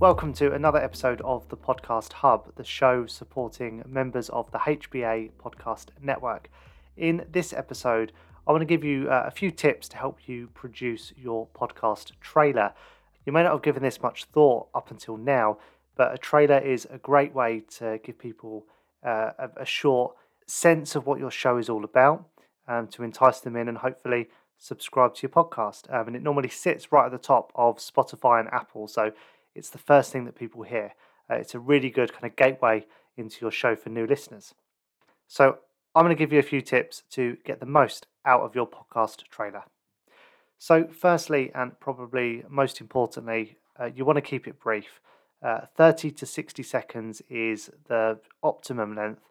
Welcome to another episode of the Podcast Hub, the show supporting members of the HBA Podcast Network. In this episode, I want to give you uh, a few tips to help you produce your podcast trailer. You may not have given this much thought up until now, but a trailer is a great way to give people uh, a, short sense of what your show is all about, um, to entice them in and hopefully subscribe to your podcast. Um, and it normally sits right at the top of Spotify and Apple, so it's the first thing that people hear. Uh, it's a really good kind of gateway into your show for new listeners. So I'm going to give you a few tips to get the most out of your podcast trailer. So, firstly, and probably most importantly, uh, you want to keep it brief. Uh, 30 to 60 seconds is the optimum length.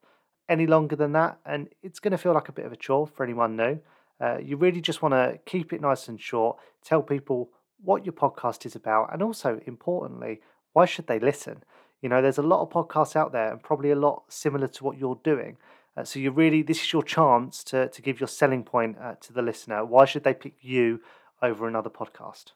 Any longer than that, and it's going to feel like a bit of a chore for anyone new. Uh, you really just want to keep it nice and short, tell people what your podcast is about, and also importantly, why should they listen? You know, there's a lot of podcasts out there, and probably a lot similar to what you're doing. Uh, so you really, this is your chance to to give your selling point uh, to the listener. Why should they pick you over another podcast?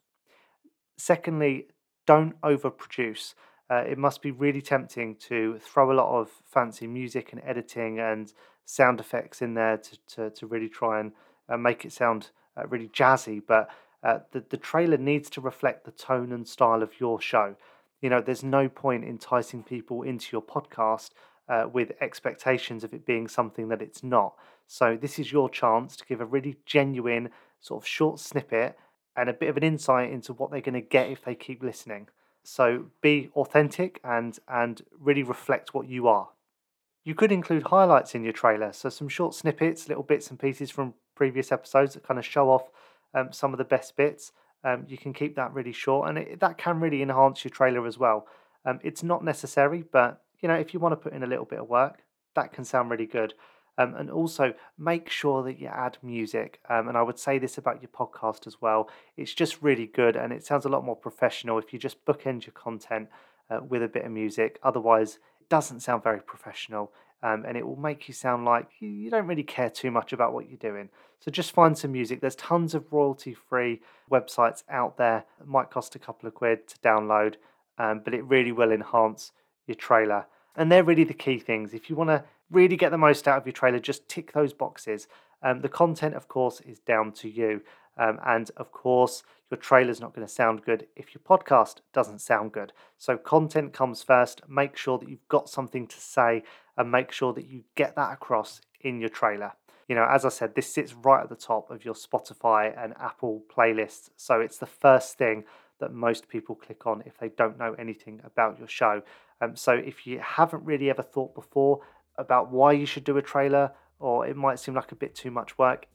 Secondly, don't overproduce. Uh, it must be really tempting to throw a lot of fancy music and editing and sound effects in there to, to, to really try and uh, make it sound uh, really jazzy. But uh, the, the trailer needs to reflect the tone and style of your show. You know, there's no point enticing people into your podcast uh, with expectations of it being something that it's not. So, this is your chance to give a really genuine, sort of short snippet and a bit of an insight into what they're going to get if they keep listening. So, be authentic and, and really reflect what you are. You could include highlights in your trailer, so some short snippets, little bits and pieces from previous episodes that kind of show off um, some of the best bits. Um, you can keep that really short, and it, that can really enhance your trailer as well. Um, it's not necessary, but you know if you want to put in a little bit of work, that can sound really good. Um, and also make sure that you add music. Um, and I would say this about your podcast as well. It's just really good, and it sounds a lot more professional if you just bookend your content uh, with a bit of music. Otherwise, it doesn't sound very professional um, and it will make you sound like you don't really care too much about what you're doing. So just find some music. There's tons of royalty free websites out there. It might cost a couple of quid to download, um, but it really will enhance your trailer. And they're really the key things. If you want to really get the most out of your trailer, just tick those boxes. Um, the content, of course, is down to you. Um, and of course, your trailer's not going to sound good if your podcast doesn't sound good. So, content comes first. Make sure that you've got something to say and make sure that you get that across in your trailer. You know, as I said, this sits right at the top of your Spotify and Apple playlists. So, it's the first thing that most people click on if they don't know anything about your show. Um, so, if you haven't really ever thought before about why you should do a trailer, or it might seem like a bit too much work,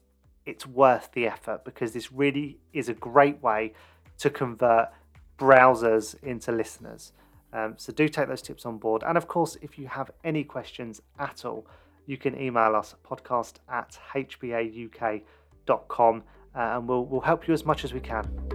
it's worth the effort because this really is a great way to convert browsers into listeners. Um, so do take those tips on board. And of course, if you have any questions at all, you can email us podcast at hbauk.com uh, and we'll, we'll help you as much as we can.